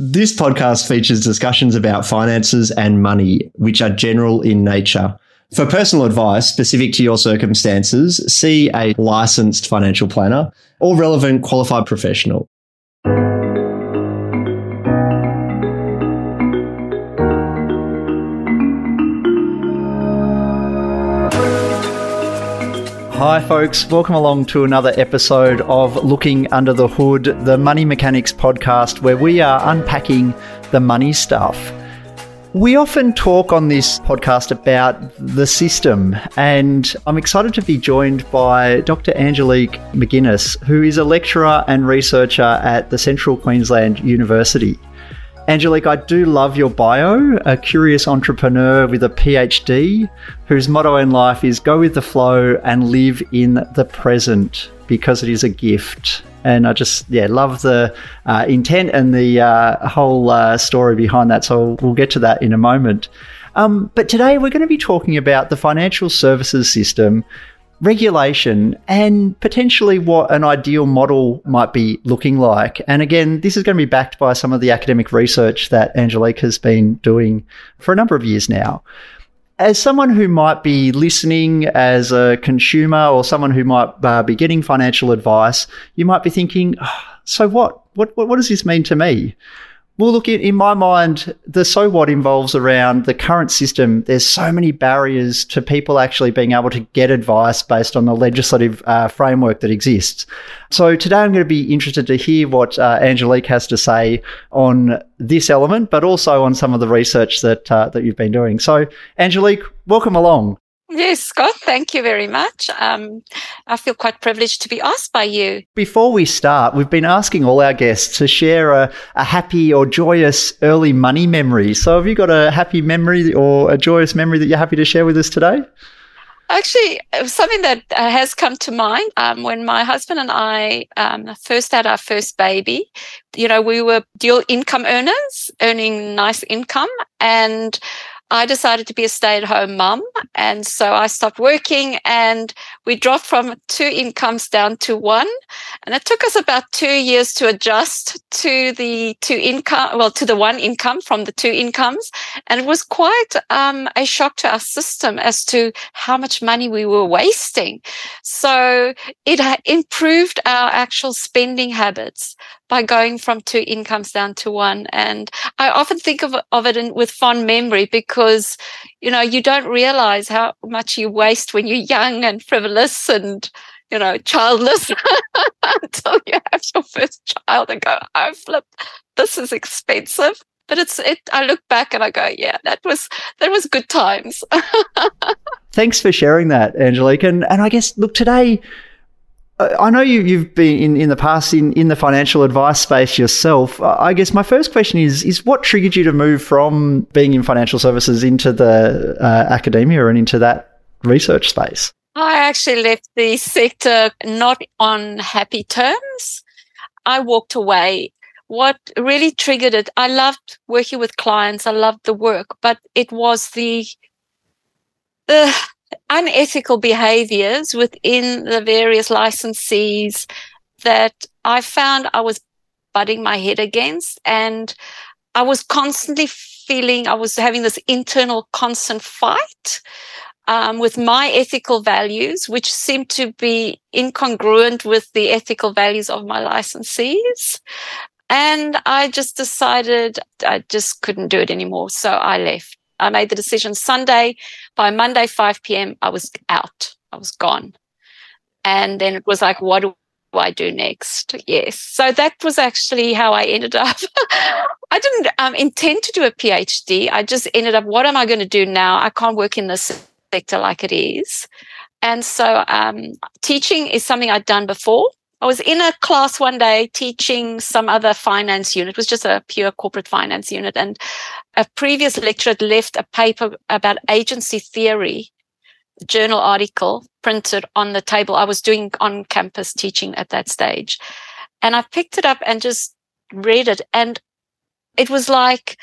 This podcast features discussions about finances and money, which are general in nature. For personal advice specific to your circumstances, see a licensed financial planner or relevant qualified professional. Hi, folks. Welcome along to another episode of Looking Under the Hood, the Money Mechanics podcast, where we are unpacking the money stuff. We often talk on this podcast about the system, and I'm excited to be joined by Dr. Angelique McGuinness, who is a lecturer and researcher at the Central Queensland University. Angelique, I do love your bio, a curious entrepreneur with a PhD whose motto in life is go with the flow and live in the present because it is a gift. And I just, yeah, love the uh, intent and the uh, whole uh, story behind that. So we'll get to that in a moment. Um, but today we're going to be talking about the financial services system regulation and potentially what an ideal model might be looking like. And again, this is going to be backed by some of the academic research that Angelique has been doing for a number of years now. As someone who might be listening as a consumer or someone who might uh, be getting financial advice, you might be thinking, oh, so what? What, what? what does this mean to me? Well, look, in, my mind, the so what involves around the current system. There's so many barriers to people actually being able to get advice based on the legislative uh, framework that exists. So today I'm going to be interested to hear what uh, Angelique has to say on this element, but also on some of the research that uh, that you've been doing. So, Angelique, welcome along. Yes, Scott, thank you very much. Um, I feel quite privileged to be asked by you. Before we start, we've been asking all our guests to share a, a happy or joyous early money memory. So, have you got a happy memory or a joyous memory that you're happy to share with us today? Actually, something that uh, has come to mind um, when my husband and I um, first had our first baby, you know, we were dual income earners, earning nice income. And I decided to be a stay at home mum. And so I stopped working and we dropped from two incomes down to one. And it took us about two years to adjust to the two income, well, to the one income from the two incomes. And it was quite um, a shock to our system as to how much money we were wasting. So it improved our actual spending habits by going from two incomes down to one. And I often think of, of it in, with fond memory because, you know, you don't realize how much you waste when you're young and frivolous and, you know, childless until you have your first child and go, oh, flip, this is expensive. But it's it. I look back and I go, yeah, that was that was good times. Thanks for sharing that, Angelique. And and I guess look today, I know you, you've been in, in the past in, in the financial advice space yourself. I guess my first question is is what triggered you to move from being in financial services into the uh, academia and into that research space? I actually left the sector not on happy terms. I walked away. What really triggered it, I loved working with clients, I loved the work, but it was the the unethical behaviors within the various licensees that I found I was butting my head against. And I was constantly feeling I was having this internal constant fight um, with my ethical values, which seemed to be incongruent with the ethical values of my licensees. And I just decided I just couldn't do it anymore. So I left. I made the decision Sunday. By Monday, 5 p.m., I was out. I was gone. And then it was like, what do I do next? Yes. So that was actually how I ended up. I didn't um, intend to do a PhD. I just ended up, what am I going to do now? I can't work in this sector like it is. And so um, teaching is something I'd done before. I was in a class one day teaching some other finance unit. It was just a pure corporate finance unit. And a previous lecturer had left a paper about agency theory, journal article printed on the table. I was doing on campus teaching at that stage. And I picked it up and just read it. And it was like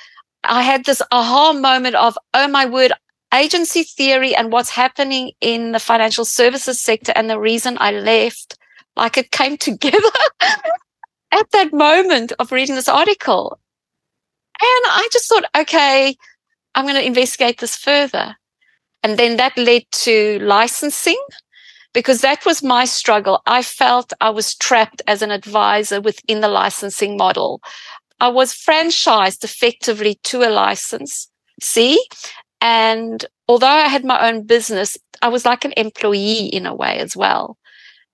I had this aha moment of, oh my word, agency theory and what's happening in the financial services sector. And the reason I left like it came together at that moment of reading this article. And I just thought, okay, I'm going to investigate this further. And then that led to licensing because that was my struggle. I felt I was trapped as an advisor within the licensing model. I was franchised effectively to a license. See, and although I had my own business, I was like an employee in a way as well.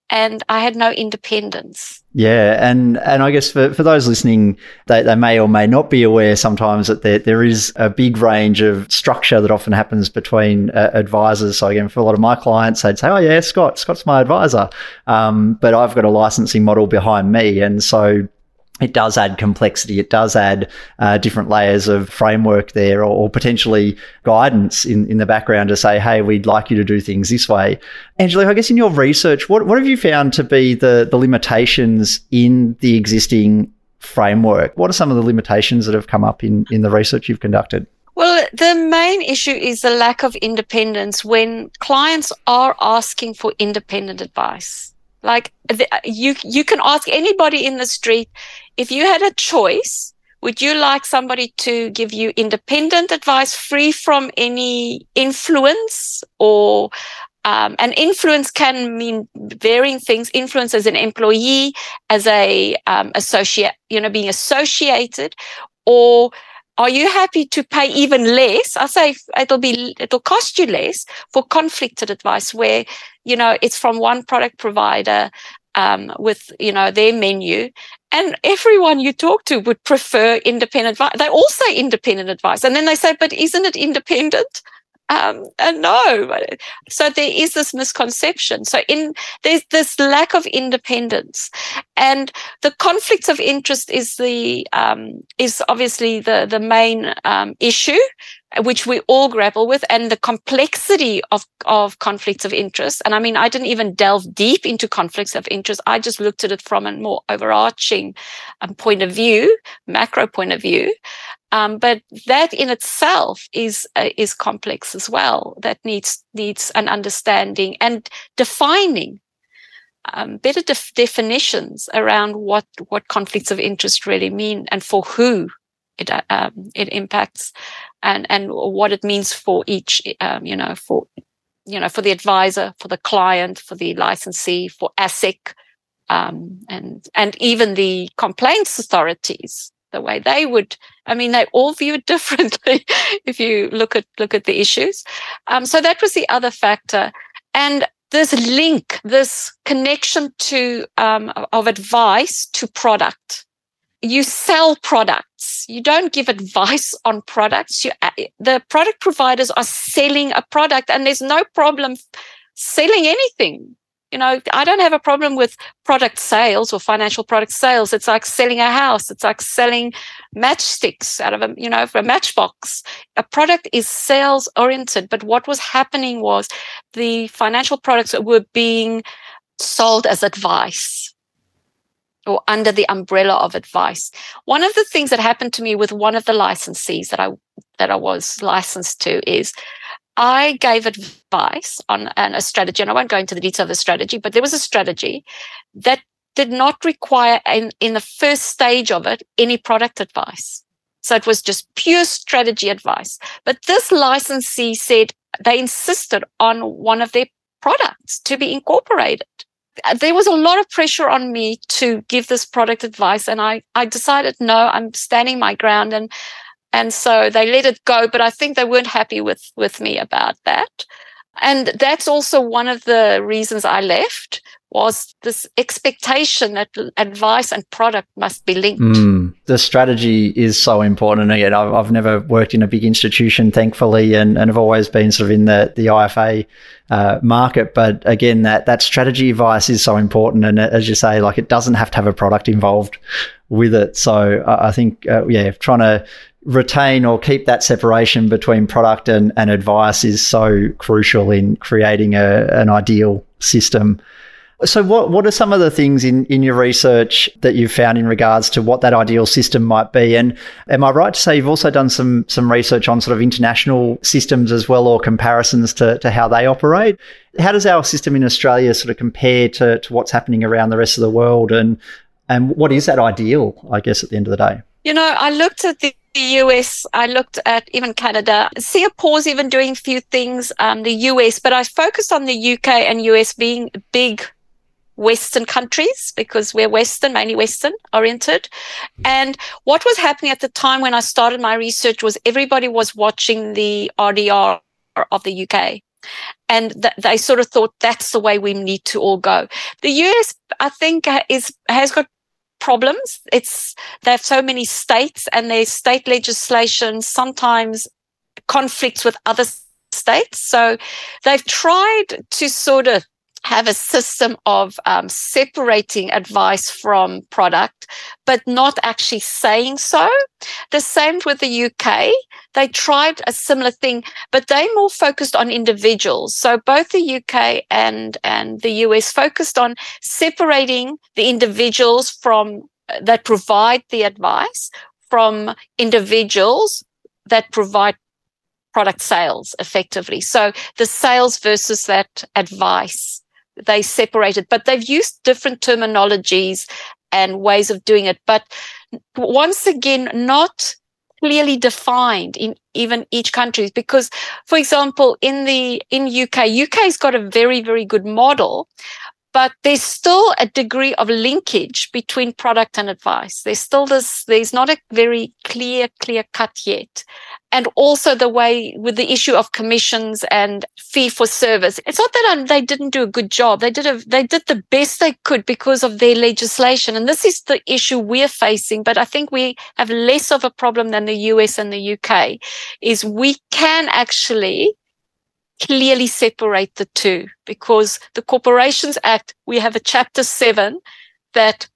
And I had no independence. Yeah, and and I guess for, for those listening, they, they may or may not be aware sometimes that there, there is a big range of structure that often happens between uh, advisors. So again, for a lot of my clients, they'd say, "Oh yeah, Scott, Scott's my advisor," um, but I've got a licensing model behind me, and so it does add complexity. It does add uh, different layers of framework there or, or, potentially guidance in, in the background to say, hey, we'd like you to do things this way. Angela, I guess in your research, what, what have you found to be the, the limitations in the existing framework? What are some of the limitations that have come up in, in the research you've conducted? Well, the main issue is the lack of independence when clients are asking for independent advice. Like the, you, you can ask anybody in the street if you had a choice. Would you like somebody to give you independent advice, free from any influence, or um, and influence can mean varying things. Influence as an employee, as a um, associate, you know, being associated, or are you happy to pay even less? I say it'll be it'll cost you less for conflicted advice where you know it's from one product provider um, with you know their menu. And everyone you talk to would prefer independent advice they all say independent advice. And then they say but isn't it independent um, and no so there is this misconception so in there's this lack of independence and the conflicts of interest is the um, is obviously the the main um, issue which we all grapple with and the complexity of, of conflicts of interest. And I mean, I didn't even delve deep into conflicts of interest. I just looked at it from a more overarching um, point of view, macro point of view. Um, but that in itself is uh, is complex as well. That needs needs an understanding and defining um, better def- definitions around what what conflicts of interest really mean and for who it um, it impacts and and what it means for each um, you know for you know for the advisor for the client for the licensee for ASIC um, and and even the complaints authorities the way they would i mean they all view it differently if you look at look at the issues um, so that was the other factor and this link this connection to um, of advice to product you sell products. You don't give advice on products. You, uh, the product providers are selling a product and there's no problem selling anything. You know, I don't have a problem with product sales or financial product sales. It's like selling a house. It's like selling matchsticks out of a, you know, a matchbox. A product is sales oriented. But what was happening was the financial products were being sold as advice or under the umbrella of advice. One of the things that happened to me with one of the licensees that I that I was licensed to is I gave advice on a strategy, and I won't go into the detail of the strategy, but there was a strategy that did not require in, in the first stage of it any product advice. So it was just pure strategy advice. But this licensee said they insisted on one of their products to be incorporated uh, there was a lot of pressure on me to give this product advice and I, I decided no i'm standing my ground and and so they let it go but i think they weren't happy with with me about that and that's also one of the reasons i left was this expectation that advice and product must be linked. Mm, the strategy is so important. And again, I've, I've never worked in a big institution, thankfully, and, and have always been sort of in the, the IFA uh, market. But again, that, that strategy advice is so important. And as you say, like it doesn't have to have a product involved with it. So I think, uh, yeah, trying to retain or keep that separation between product and, and advice is so crucial in creating a, an ideal system. So, what, what are some of the things in, in your research that you've found in regards to what that ideal system might be? And am I right to say you've also done some, some research on sort of international systems as well or comparisons to, to how they operate? How does our system in Australia sort of compare to, to what's happening around the rest of the world? And, and what is that ideal, I guess, at the end of the day? You know, I looked at the US, I looked at even Canada. Singapore's even doing a few things, um, the US, but I focused on the UK and US being big Western countries because we're Western, mainly Western oriented. And what was happening at the time when I started my research was everybody was watching the RDR of the UK. And th- they sort of thought that's the way we need to all go. The US, I think, is has got problems. It's they have so many states, and their state legislation sometimes conflicts with other states. So they've tried to sort of have a system of um, separating advice from product, but not actually saying so. The same with the UK. They tried a similar thing, but they more focused on individuals. So both the UK and, and the US focused on separating the individuals from that provide the advice from individuals that provide product sales effectively. So the sales versus that advice they separated, but they've used different terminologies and ways of doing it. But once again, not clearly defined in even each country because for example in the in uk uk's got a very very good model but there's still a degree of linkage between product and advice. There's still this, there's not a very clear, clear cut yet. And also the way with the issue of commissions and fee for service. It's not that um, they didn't do a good job. They did a, they did the best they could because of their legislation. And this is the issue we're facing. But I think we have less of a problem than the US and the UK is we can actually clearly separate the two because the Corporations Act, we have a chapter seven that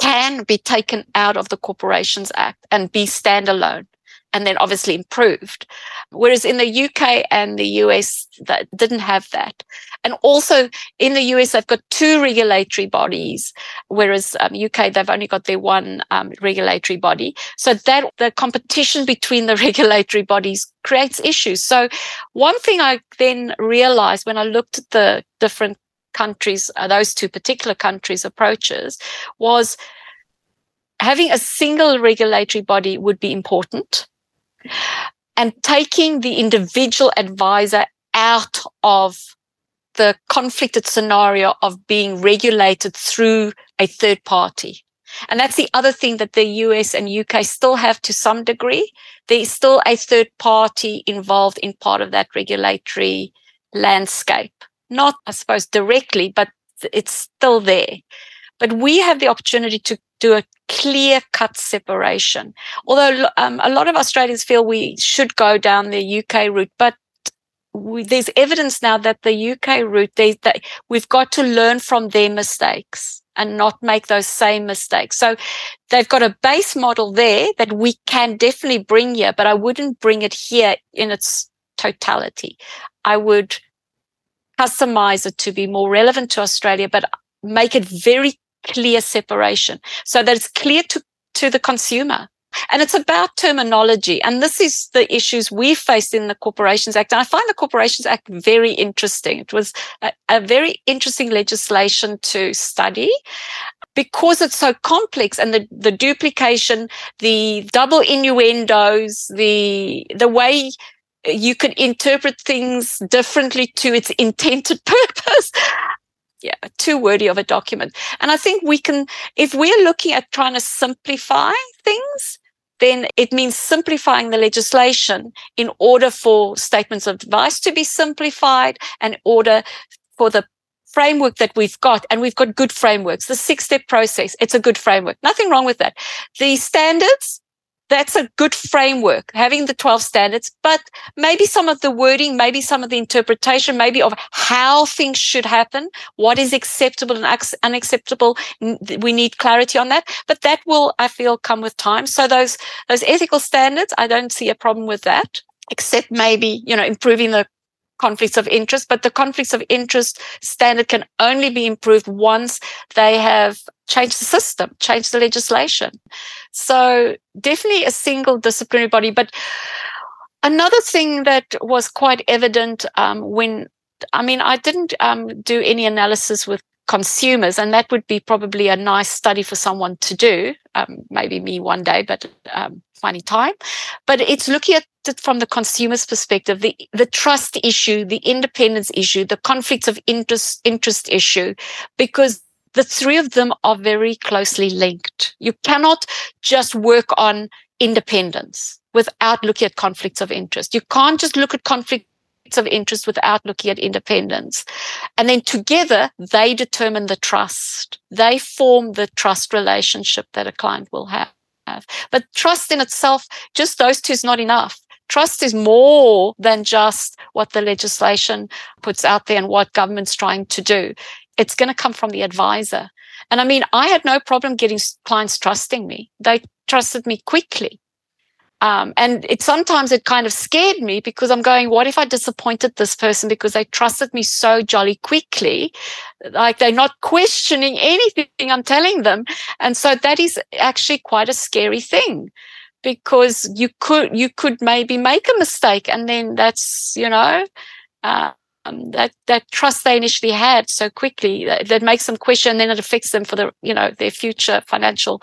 can be taken out of the Corporations Act and be standalone and then obviously improved. Whereas in the UK and the US, that didn't have that. And also in the US, they've got two regulatory bodies, whereas um, UK, they've only got their one um, regulatory body. So that the competition between the regulatory bodies creates issues. So one thing I then realized when I looked at the different countries, uh, those two particular countries' approaches was having a single regulatory body would be important and taking the individual advisor out of the conflicted scenario of being regulated through a third party. And that's the other thing that the US and UK still have to some degree. There's still a third party involved in part of that regulatory landscape. Not, I suppose, directly, but it's still there. But we have the opportunity to do a clear cut separation. Although um, a lot of Australians feel we should go down the UK route, but we, there's evidence now that the UK route, they, they, we've got to learn from their mistakes and not make those same mistakes. So they've got a base model there that we can definitely bring here, but I wouldn't bring it here in its totality. I would customize it to be more relevant to Australia, but make it very clear separation so that it's clear to, to the consumer. And it's about terminology. And this is the issues we faced in the Corporations Act. And I find the Corporations Act very interesting. It was a, a very interesting legislation to study because it's so complex and the, the duplication, the double innuendos, the, the way you can interpret things differently to its intended purpose yeah, too wordy of a document. And I think we can, if we're looking at trying to simplify things, then it means simplifying the legislation in order for statements of advice to be simplified and order for the framework that we've got, and we've got good frameworks. The six step process, it's a good framework. Nothing wrong with that. The standards, that's a good framework, having the 12 standards, but maybe some of the wording, maybe some of the interpretation, maybe of how things should happen, what is acceptable and unacceptable. We need clarity on that, but that will, I feel, come with time. So those, those ethical standards, I don't see a problem with that, except maybe, you know, improving the conflicts of interest, but the conflicts of interest standard can only be improved once they have changed the system, changed the legislation. So definitely a single disciplinary body. But another thing that was quite evident um, when, I mean, I didn't um, do any analysis with consumers, and that would be probably a nice study for someone to do um, maybe me one day, but um, funny time. But it's looking at from the consumer's perspective, the the trust issue, the independence issue, the conflicts of interest interest issue, because the three of them are very closely linked. You cannot just work on independence without looking at conflicts of interest. You can't just look at conflicts of interest without looking at independence. And then together they determine the trust. They form the trust relationship that a client will have. But trust in itself, just those two is not enough. Trust is more than just what the legislation puts out there and what government's trying to do it's going to come from the advisor. And I mean, I had no problem getting clients trusting me. They trusted me quickly. Um, and it sometimes it kind of scared me because I'm going, what if I disappointed this person because they trusted me so jolly quickly? Like they're not questioning anything I'm telling them. And so that is actually quite a scary thing because you could, you could maybe make a mistake and then that's, you know, um, that that trust they initially had so quickly that, that makes them question then it affects them for the you know their future financial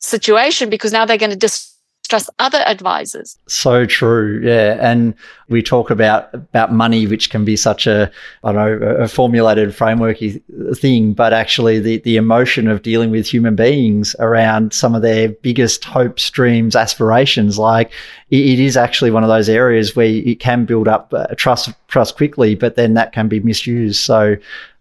situation because now they're going to dis- trust other advisors. So true, yeah. And we talk about about money, which can be such a I don't know a formulated frameworky thing, but actually the the emotion of dealing with human beings around some of their biggest hopes, dreams, aspirations, like it, it is actually one of those areas where you can build up uh, trust trust quickly, but then that can be misused. So.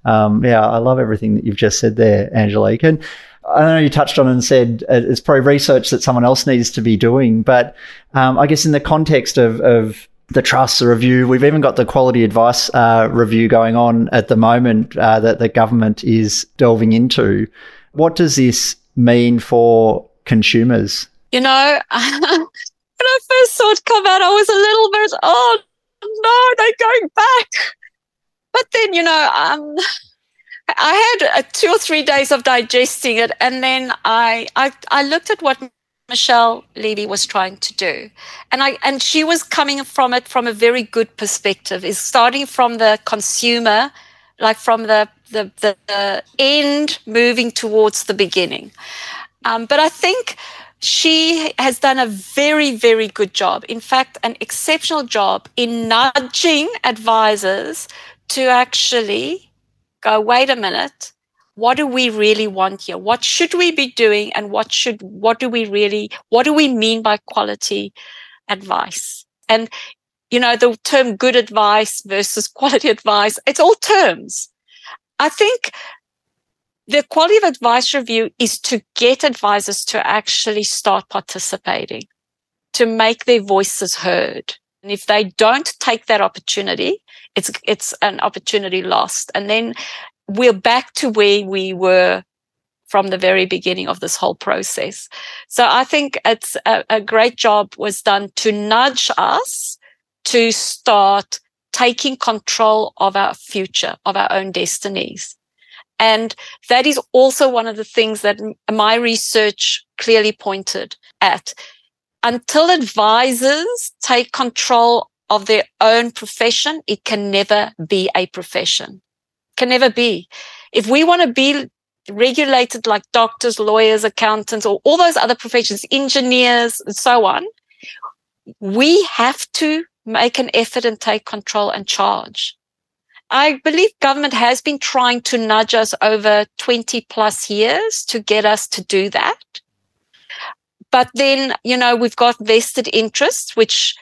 Um, yeah, I love everything that you've just said there, Angelique. And I know you touched on and said uh, it's probably research that someone else needs to be doing, but um, I guess in the context of, of the trust review, we've even got the quality advice uh, review going on at the moment uh, that the government is delving into. What does this mean for consumers? You know, when I first saw it come out, I was a little bit, oh no, they're going back. But then, you know, um, I had uh, two or three days of digesting it, and then I, I I looked at what Michelle Levy was trying to do, and I and she was coming from it from a very good perspective. Is starting from the consumer, like from the the, the, the end, moving towards the beginning. Um, but I think she has done a very, very good job. In fact, an exceptional job in nudging advisors to actually go, wait a minute, what do we really want here? What should we be doing? And what should, what do we really, what do we mean by quality advice? And, you know, the term good advice versus quality advice, it's all terms. I think the quality of advice review is to get advisors to actually start participating, to make their voices heard. And if they don't take that opportunity, it's it's an opportunity lost. And then we're back to where we were from the very beginning of this whole process. So I think it's a, a great job was done to nudge us to start taking control of our future, of our own destinies. And that is also one of the things that my research clearly pointed at until advisors take control of their own profession, it can never be a profession. Can never be. If we want to be regulated like doctors, lawyers, accountants, or all those other professions, engineers, and so on, we have to make an effort and take control and charge. I believe government has been trying to nudge us over 20 plus years to get us to do that. But then, you know, we've got vested interests, which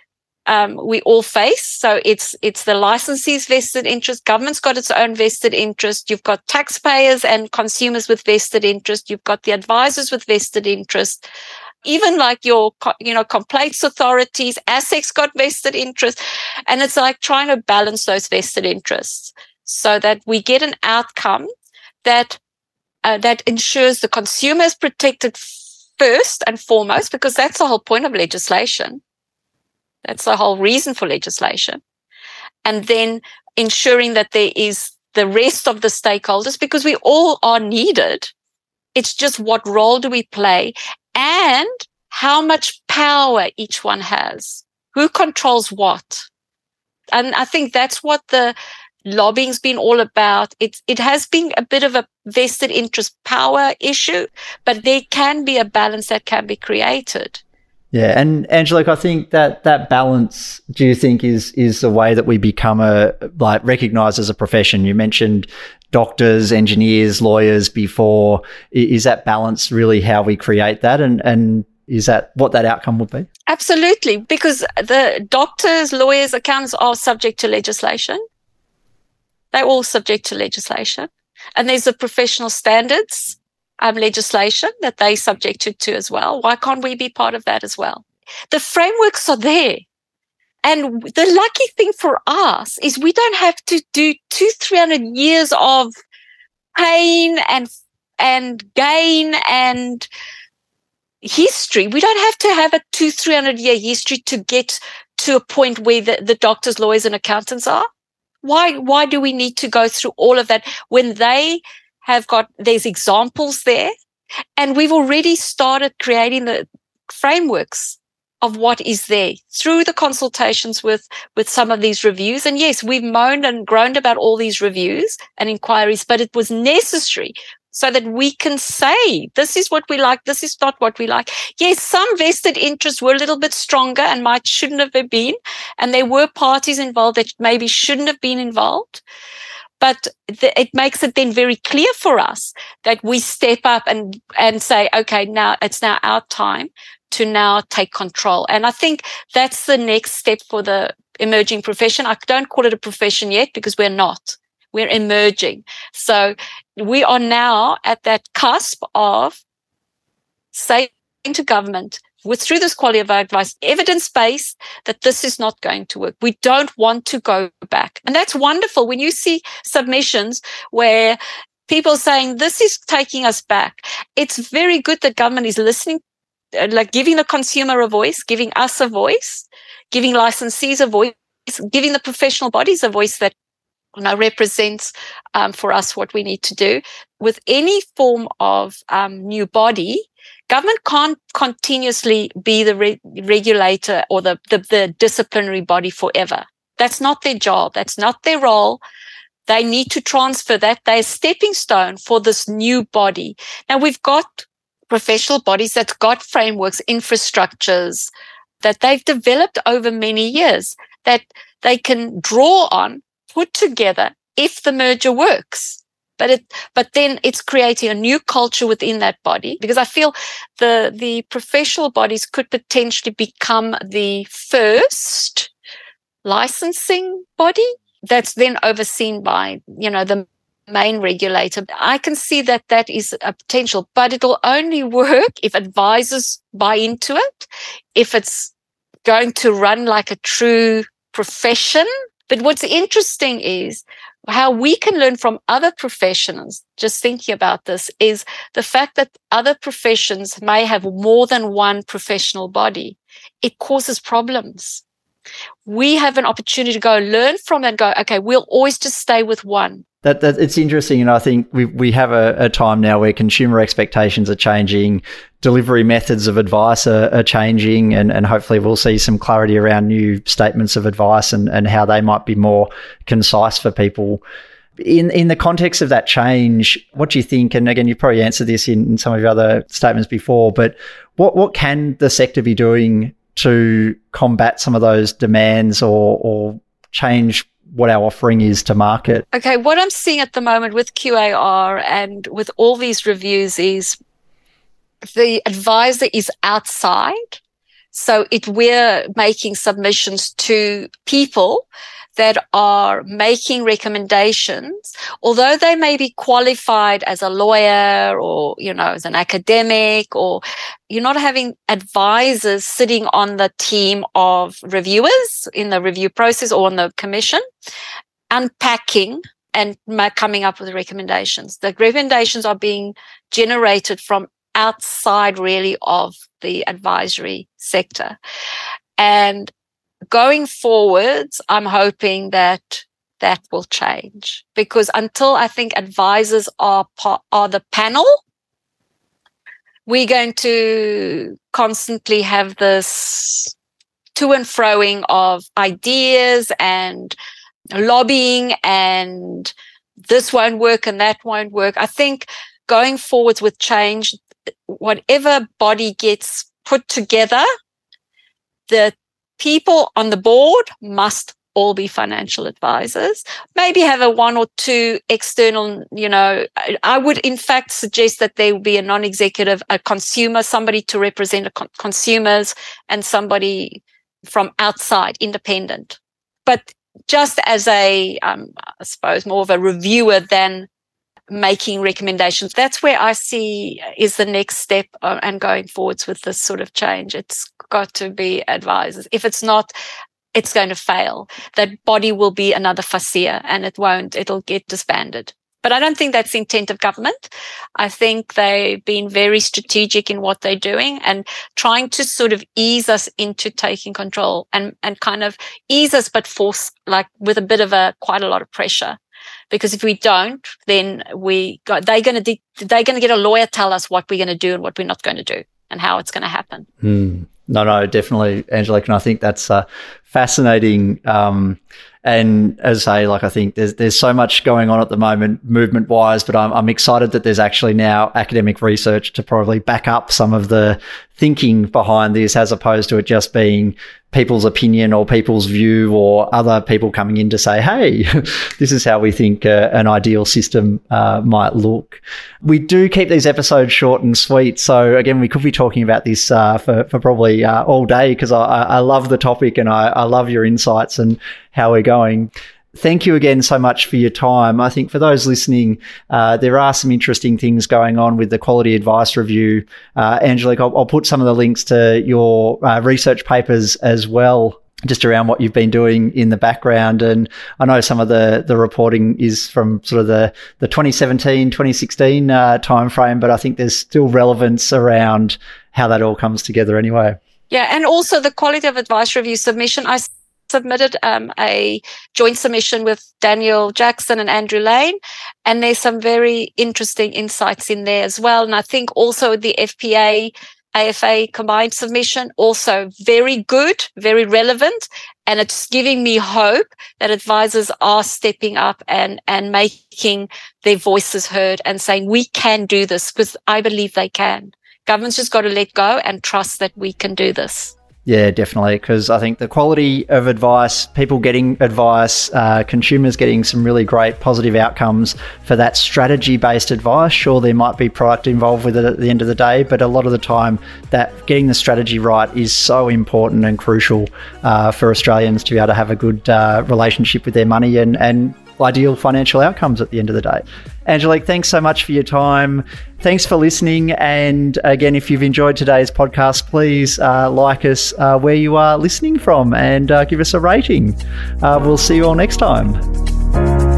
um, we all face. So it's it's the licensee's vested interest. Government's got its own vested interest. You've got taxpayers and consumers with vested interest. You've got the advisors with vested interest. Even like your, you know, complaints authorities, ASIC's got vested interest. And it's like trying to balance those vested interests so that we get an outcome that, uh, that ensures the consumer is protected first and foremost, because that's the whole point of legislation. That's the whole reason for legislation. And then ensuring that there is the rest of the stakeholders, because we all are needed. It's just what role do we play and how much power each one has. Who controls what? And I think that's what the lobbying's been all about. It, it has been a bit of a vested interest power issue, but there can be a balance that can be created. Yeah, and Angelique, I think that that balance, do you think is is the way that we become a like recognized as a profession? You mentioned doctors, engineers, lawyers before. Is that balance really how we create that? And and is that what that outcome would be? Absolutely, because the doctors, lawyers, accountants are subject to legislation. They're all subject to legislation. And there's a professional standards um, legislation that they subjected to as well. Why can't we be part of that as well? The frameworks are there. And the lucky thing for us is we don't have to do two, 300 years of pain and, and gain and history. We don't have to have a two, 300 year history to get to a point where the, the doctors, lawyers and accountants are. Why, why do we need to go through all of that when they have got, there's examples there. And we've already started creating the frameworks of what is there through the consultations with with some of these reviews. And yes we've moaned and groaned about all these reviews and inquiries but it was necessary so that we can say this is what we like this is not what we like. Yes some vested interests were a little bit stronger and might shouldn't have been and there were parties involved that maybe shouldn't have been involved but it makes it then very clear for us that we step up and and say okay now it's now our time to now take control. And i think that's the next step for the emerging profession. I don't call it a profession yet because we're not. We're emerging. So we are now at that cusp of saying to government with through this quality of advice, evidence based that this is not going to work. We don't want to go back. And that's wonderful when you see submissions where people saying this is taking us back. It's very good that government is listening, uh, like giving the consumer a voice, giving us a voice, giving licensees a voice, giving the professional bodies a voice that you know, represents um, for us what we need to do. With any form of um, new body, government can't continuously be the re- regulator or the, the, the disciplinary body forever. That's not their job. That's not their role. They need to transfer that. They're stepping stone for this new body. Now we've got professional bodies that got frameworks, infrastructures that they've developed over many years that they can draw on, put together if the merger works but it but then it's creating a new culture within that body because i feel the the professional bodies could potentially become the first licensing body that's then overseen by you know the main regulator. I can see that that is a potential but it'll only work if advisors buy into it if it's going to run like a true profession. But what's interesting is how we can learn from other professionals, just thinking about this, is the fact that other professions may have more than one professional body. It causes problems. We have an opportunity to go learn from and go, okay, we'll always just stay with one. That, that it's interesting, and I think we we have a, a, time now where consumer expectations are changing, delivery methods of advice are, are, changing, and, and hopefully we'll see some clarity around new statements of advice and, and how they might be more concise for people. In in the context of that change, what do you think? And again, you've probably answered this in, in some of your other statements before, but what what can the sector be doing to combat some of those demands or or change what our offering is to market. Okay, what I'm seeing at the moment with QAR and with all these reviews is the advisor is outside. So it we're making submissions to people that are making recommendations, although they may be qualified as a lawyer or, you know, as an academic, or you're not having advisors sitting on the team of reviewers in the review process or on the commission, unpacking and coming up with recommendations. The recommendations are being generated from outside really of the advisory sector. And going forwards, I'm hoping that that will change because until I think advisors are part, are the panel, we're going to constantly have this to and froing of ideas and lobbying and this won't work and that won't work. I think going forwards with change, whatever body gets put together, the people on the board must all be financial advisors. Maybe have a one or two external, you know, I would in fact suggest that there be a non-executive, a consumer, somebody to represent con- consumers and somebody from outside, independent. But just as a, um, I suppose, more of a reviewer than making recommendations. That's where I see is the next step uh, and going forwards with this sort of change. It's got to be advisors. If it's not, it's going to fail. That body will be another FASEA and it won't, it'll get disbanded. But I don't think that's the intent of government. I think they've been very strategic in what they're doing and trying to sort of ease us into taking control and, and kind of ease us, but force like with a bit of a quite a lot of pressure. Because if we don't, then we got, they're going to, de- they're going to get a lawyer tell us what we're going to do and what we're not going to do and how it's going to happen. Mm. No, no, definitely, Angelique, and I think that's uh, fascinating. Um, and as I say, like I think there's there's so much going on at the moment, movement wise, but I'm I'm excited that there's actually now academic research to probably back up some of the thinking behind this, as opposed to it just being people's opinion or people's view or other people coming in to say, hey, this is how we think uh, an ideal system uh, might look. We do keep these episodes short and sweet. So, again, we could be talking about this uh, for, for probably uh, all day because I, I love the topic and I, I love your insights and how we're going thank you again so much for your time. I think for those listening, uh, there are some interesting things going on with the quality advice review. Uh, Angelique, I'll, I'll, put some of the links to your uh, research papers as well. Just around what you've been doing in the background. And I know some of the, the reporting is from sort of the, the 2017, 2016 uh, timeframe, but I think there's still relevance around how that all comes together anyway. Yeah, and also the quality of advice review submission. I submitted um, a joint submission with Daniel Jackson and Andrew Lane, and there's some very interesting insights in there as well. And I think also the FPA AFA combined submission also very good, very relevant, and it's giving me hope that advisors are stepping up and and making their voices heard and saying we can do this because I believe they can. Government's just got to let go and trust that we can do this. Yeah, definitely. Because I think the quality of advice, people getting advice, uh, consumers getting some really great positive outcomes for that strategy based advice. Sure, there might be product involved with it at the end of the day, but a lot of the time, that getting the strategy right is so important and crucial uh, for Australians to be able to have a good uh, relationship with their money and, and ideal financial outcomes at the end of the day. Angelique, thanks so much for your time. Thanks for listening. And again, if you've enjoyed today's podcast, please uh, like us uh, where you are listening from and uh, give us a rating. Uh, we'll see you all next time.